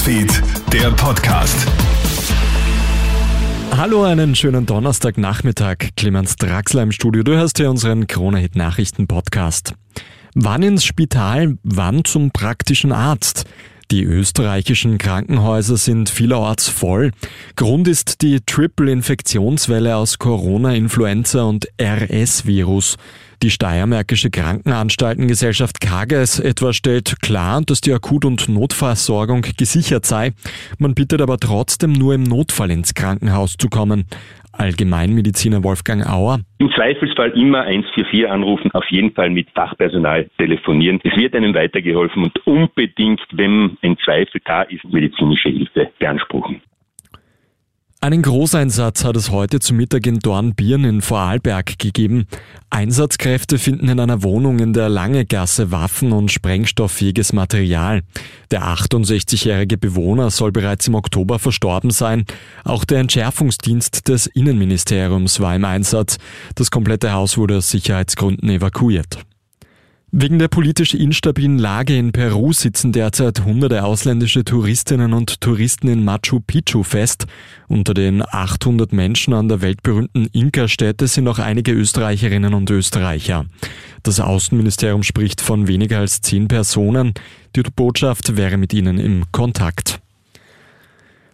Newsfeed, der Podcast. Hallo, einen schönen Donnerstagnachmittag. Clemens Draxler im Studio. Du hörst hier unseren Krone-Hit-Nachrichten-Podcast. Wann ins Spital, wann zum praktischen Arzt? Die österreichischen Krankenhäuser sind vielerorts voll. Grund ist die Triple-Infektionswelle aus Corona, Influenza und RS-Virus. Die Steiermärkische Krankenanstaltengesellschaft Kages etwa stellt klar, dass die Akut- und Notversorgung gesichert sei. Man bittet aber trotzdem nur im Notfall ins Krankenhaus zu kommen. Allgemeinmediziner Wolfgang Auer. Im Zweifelsfall immer 144 anrufen, auf jeden Fall mit Fachpersonal telefonieren. Es wird einem weitergeholfen und unbedingt, wenn ein Zweifel da ist, medizinische Hilfe beanspruchen. Einen Großeinsatz hat es heute zu Mittag in Dornbirn in Vorarlberg gegeben. Einsatzkräfte finden in einer Wohnung in der Langegasse Waffen und sprengstofffähiges Material. Der 68-jährige Bewohner soll bereits im Oktober verstorben sein. Auch der Entschärfungsdienst des Innenministeriums war im Einsatz. Das komplette Haus wurde aus Sicherheitsgründen evakuiert. Wegen der politisch instabilen Lage in Peru sitzen derzeit hunderte ausländische Touristinnen und Touristen in Machu Picchu fest. Unter den 800 Menschen an der weltberühmten Inka-Stätte sind auch einige Österreicherinnen und Österreicher. Das Außenministerium spricht von weniger als zehn Personen. Die Botschaft wäre mit ihnen im Kontakt.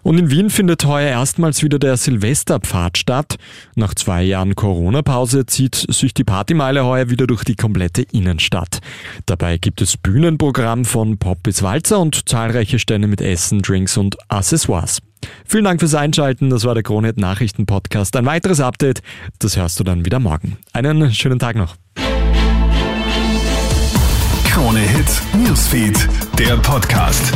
Und in Wien findet heuer erstmals wieder der Silvesterpfad statt. Nach zwei Jahren Corona-Pause zieht sich die Partymeile heuer wieder durch die komplette Innenstadt. Dabei gibt es Bühnenprogramm von Pop bis Walzer und zahlreiche Stände mit Essen, Drinks und Accessoires. Vielen Dank fürs Einschalten. Das war der Kronet Nachrichten Podcast. Ein weiteres Update, das hörst du dann wieder morgen. Einen schönen Tag noch. Krone Hit Newsfeed, der Podcast.